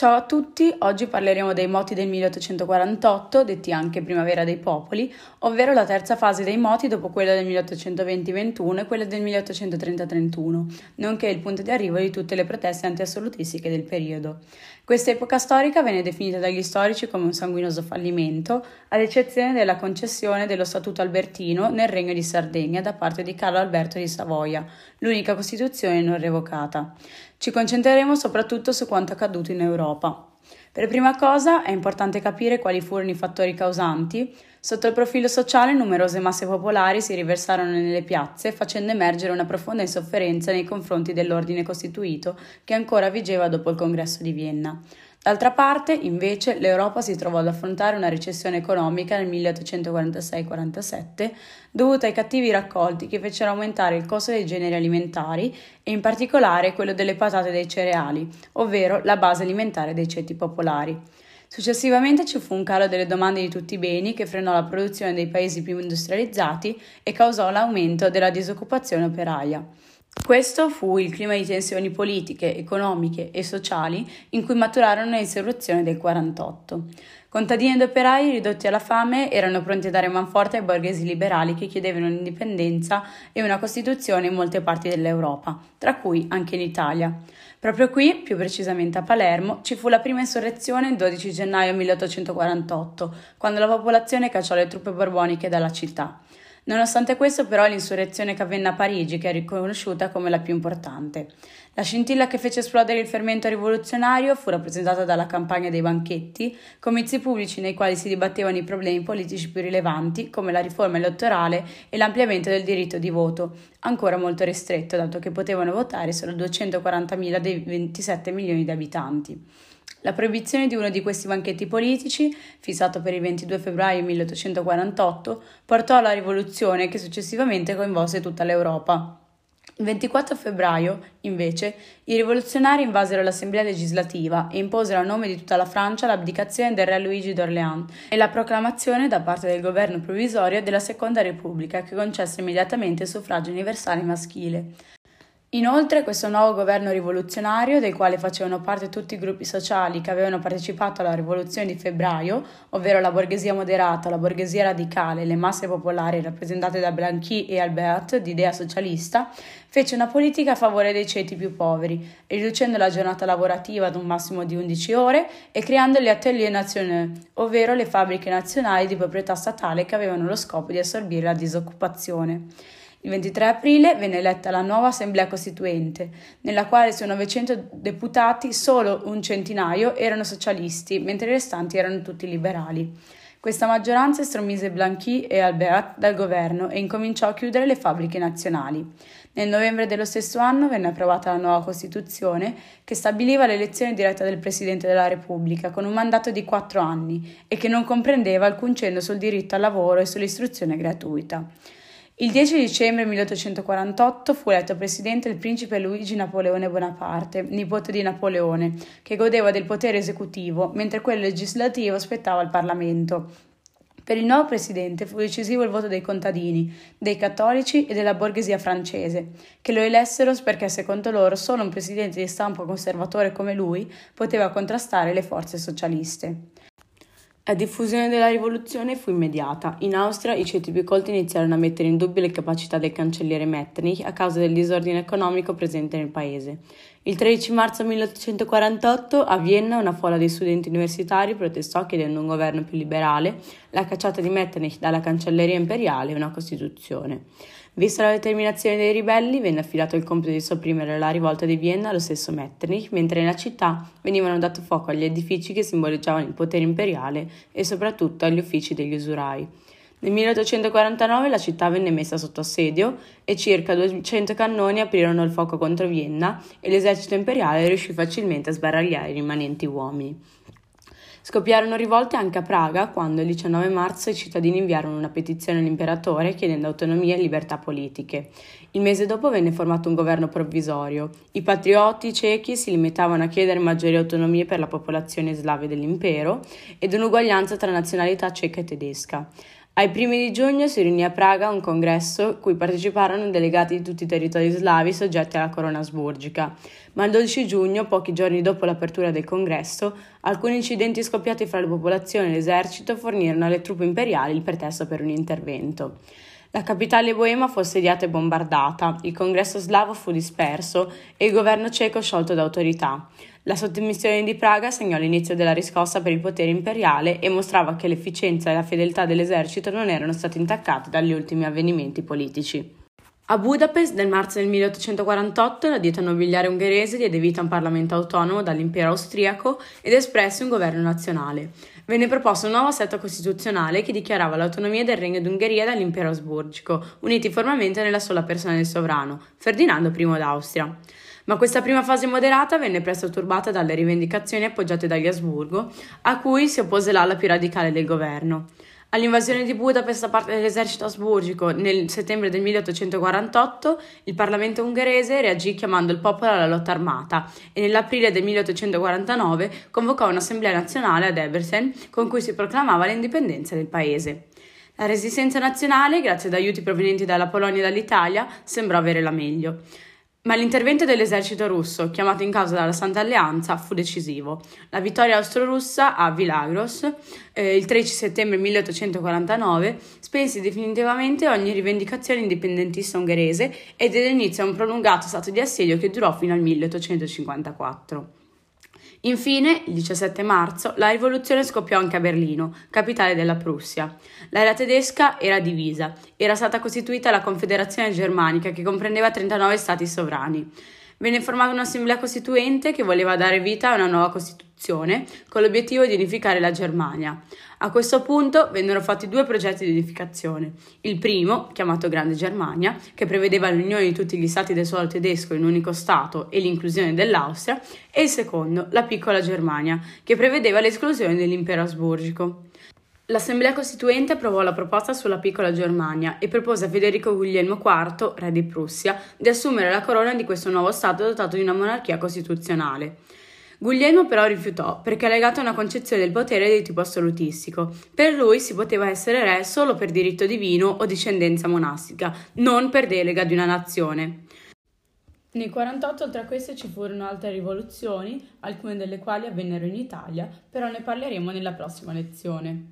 Ciao a tutti, oggi parleremo dei moti del 1848, detti anche Primavera dei Popoli, ovvero la terza fase dei moti dopo quella del 1820-21 e quella del 1830-31, nonché il punto di arrivo di tutte le proteste antiassolutistiche del periodo. Questa epoca storica venne definita dagli storici come un sanguinoso fallimento, ad eccezione della concessione dello Statuto Albertino nel Regno di Sardegna da parte di Carlo Alberto di Savoia, l'unica Costituzione non revocata. Ci concentreremo soprattutto su quanto accaduto in Europa. Per prima cosa è importante capire quali furono i fattori causanti. Sotto il profilo sociale numerose masse popolari si riversarono nelle piazze facendo emergere una profonda insofferenza nei confronti dell'ordine costituito che ancora vigeva dopo il congresso di Vienna. D'altra parte, invece, l'Europa si trovò ad affrontare una recessione economica nel 1846-47 dovuta ai cattivi raccolti che fecero aumentare il costo dei generi alimentari e in particolare quello delle patate e dei cereali, ovvero la base alimentare dei ceti popolari. Successivamente ci fu un calo delle domande di tutti i beni che frenò la produzione dei paesi più industrializzati e causò l'aumento della disoccupazione operaia. Questo fu il clima di tensioni politiche, economiche e sociali in cui maturarono le insurrezioni del 48. Contadini ed operai ridotti alla fame erano pronti a dare manforte ai borghesi liberali che chiedevano l'indipendenza e una Costituzione in molte parti dell'Europa, tra cui anche in Italia. Proprio qui, più precisamente a Palermo, ci fu la prima insurrezione il 12 gennaio 1848, quando la popolazione cacciò le truppe borboniche dalla città. Nonostante questo, però, l'insurrezione che avvenne a Parigi, che è riconosciuta come la più importante. La scintilla che fece esplodere il fermento rivoluzionario fu rappresentata dalla campagna dei banchetti, comizi pubblici nei quali si dibattevano i problemi politici più rilevanti, come la riforma elettorale e l'ampliamento del diritto di voto, ancora molto ristretto, dato che potevano votare solo 240.000 dei 27 milioni di abitanti. La proibizione di uno di questi banchetti politici, fissato per il 22 febbraio 1848, portò alla rivoluzione che successivamente coinvolse tutta l'Europa. Il 24 febbraio, invece, i rivoluzionari invasero l'Assemblea legislativa e imposero a nome di tutta la Francia l'abdicazione del re Luigi d'Orléans e la proclamazione da parte del governo provvisorio della Seconda Repubblica che concesse immediatamente il suffragio universale maschile. Inoltre questo nuovo governo rivoluzionario, del quale facevano parte tutti i gruppi sociali che avevano partecipato alla rivoluzione di febbraio, ovvero la borghesia moderata, la borghesia radicale le masse popolari rappresentate da Blanqui e Albert di idea socialista, fece una politica a favore dei ceti più poveri, riducendo la giornata lavorativa ad un massimo di 11 ore e creando gli atelier nationaux, ovvero le fabbriche nazionali di proprietà statale che avevano lo scopo di assorbire la disoccupazione. Il 23 aprile venne eletta la nuova Assemblea Costituente, nella quale su 900 deputati solo un centinaio erano socialisti, mentre i restanti erano tutti liberali. Questa maggioranza estromise Blanqui e Albert dal governo e incominciò a chiudere le fabbriche nazionali. Nel novembre dello stesso anno venne approvata la nuova Costituzione che stabiliva l'elezione diretta del Presidente della Repubblica con un mandato di quattro anni e che non comprendeva alcun cenno sul diritto al lavoro e sull'istruzione gratuita. Il 10 dicembre 1848 fu eletto presidente il principe Luigi Napoleone Bonaparte, nipote di Napoleone, che godeva del potere esecutivo, mentre quello legislativo spettava al Parlamento. Per il nuovo presidente fu decisivo il voto dei contadini, dei cattolici e della borghesia francese, che lo elessero perché secondo loro solo un presidente di stampo conservatore come lui poteva contrastare le forze socialiste. La diffusione della rivoluzione fu immediata. In Austria i ceti più colti iniziarono a mettere in dubbio le capacità del cancelliere Metternich a causa del disordine economico presente nel paese. Il 13 marzo 1848 a Vienna una folla di studenti universitari protestò chiedendo un governo più liberale, la cacciata di Metternich dalla cancelleria imperiale e una Costituzione. Vista la determinazione dei ribelli, venne affidato il compito di sopprimere la rivolta di Vienna allo stesso Metternich, mentre nella città venivano dato fuoco agli edifici che simboleggiavano il potere imperiale e soprattutto agli uffici degli usurai. Nel 1849 la città venne messa sotto assedio e circa 200 cannoni aprirono il fuoco contro Vienna e l'esercito imperiale riuscì facilmente a sbaragliare i rimanenti uomini. Scoppiarono rivolte anche a Praga quando il 19 marzo i cittadini inviarono una petizione all'imperatore chiedendo autonomia e libertà politiche. Il mese dopo venne formato un governo provvisorio. I patrioti cechi si limitavano a chiedere maggiori autonomie per la popolazione slave dell'impero ed un'uguaglianza tra nazionalità ceca e tedesca. Ai primi di giugno si riunì a Praga un congresso cui parteciparono delegati di tutti i territori slavi soggetti alla corona asburgica, ma il 12 giugno, pochi giorni dopo l'apertura del congresso, alcuni incidenti scoppiati fra la popolazione e l'esercito fornirono alle truppe imperiali il pretesto per un intervento. La capitale boema fu assediata e bombardata, il congresso slavo fu disperso e il governo ceco sciolto d'autorità. La sottomissione di Praga segnò l'inizio della riscossa per il potere imperiale e mostrava che l'efficienza e la fedeltà dell'esercito non erano state intaccate dagli ultimi avvenimenti politici. A Budapest, nel marzo del 1848, la dieta nobiliare ungherese diede vita a un Parlamento autonomo dall'impero austriaco ed espresse un governo nazionale. Venne proposto un nuovo assetto costituzionale che dichiarava l'autonomia del Regno d'Ungheria dall'impero asburgico, uniti formalmente nella sola persona del sovrano, Ferdinando I d'Austria. Ma questa prima fase moderata venne presto turbata dalle rivendicazioni appoggiate dagli Asburgo, a cui si oppose l'ala più radicale del governo. All'invasione di Budapest da parte dell'esercito asburgico nel settembre del 1848, il Parlamento ungherese reagì chiamando il popolo alla lotta armata e nell'aprile del 1849 convocò un'assemblea nazionale ad Ebersen con cui si proclamava l'indipendenza del paese. La resistenza nazionale, grazie ad aiuti provenienti dalla Polonia e dall'Italia, sembrò avere la meglio. Ma l'intervento dell'esercito russo, chiamato in causa dalla Santa Alleanza, fu decisivo. La vittoria austro-russa a Vilagros, eh, il 13 settembre 1849, spense definitivamente ogni rivendicazione indipendentista ungherese e diede inizio a un prolungato stato di assedio che durò fino al 1854. Infine, il 17 marzo, la rivoluzione scoppiò anche a Berlino, capitale della Prussia. L'area tedesca era divisa, era stata costituita la Confederazione Germanica che comprendeva 39 stati sovrani. Venne formata un'assemblea costituente che voleva dare vita a una nuova Costituzione con l'obiettivo di unificare la Germania. A questo punto vennero fatti due progetti di unificazione. Il primo, chiamato Grande Germania, che prevedeva l'unione di tutti gli stati del suolo tedesco in un unico Stato e l'inclusione dell'Austria, e il secondo, la Piccola Germania, che prevedeva l'esclusione dell'impero asburgico. L'Assemblea Costituente approvò la proposta sulla piccola Germania e propose a Federico Guglielmo IV, re di Prussia, di assumere la corona di questo nuovo Stato dotato di una monarchia costituzionale. Guglielmo però rifiutò perché è legato a una concezione del potere di tipo assolutistico. Per lui si poteva essere re solo per diritto divino o discendenza monastica, non per delega di una nazione. Nel 48 oltre a queste ci furono altre rivoluzioni, alcune delle quali avvennero in Italia, però ne parleremo nella prossima lezione.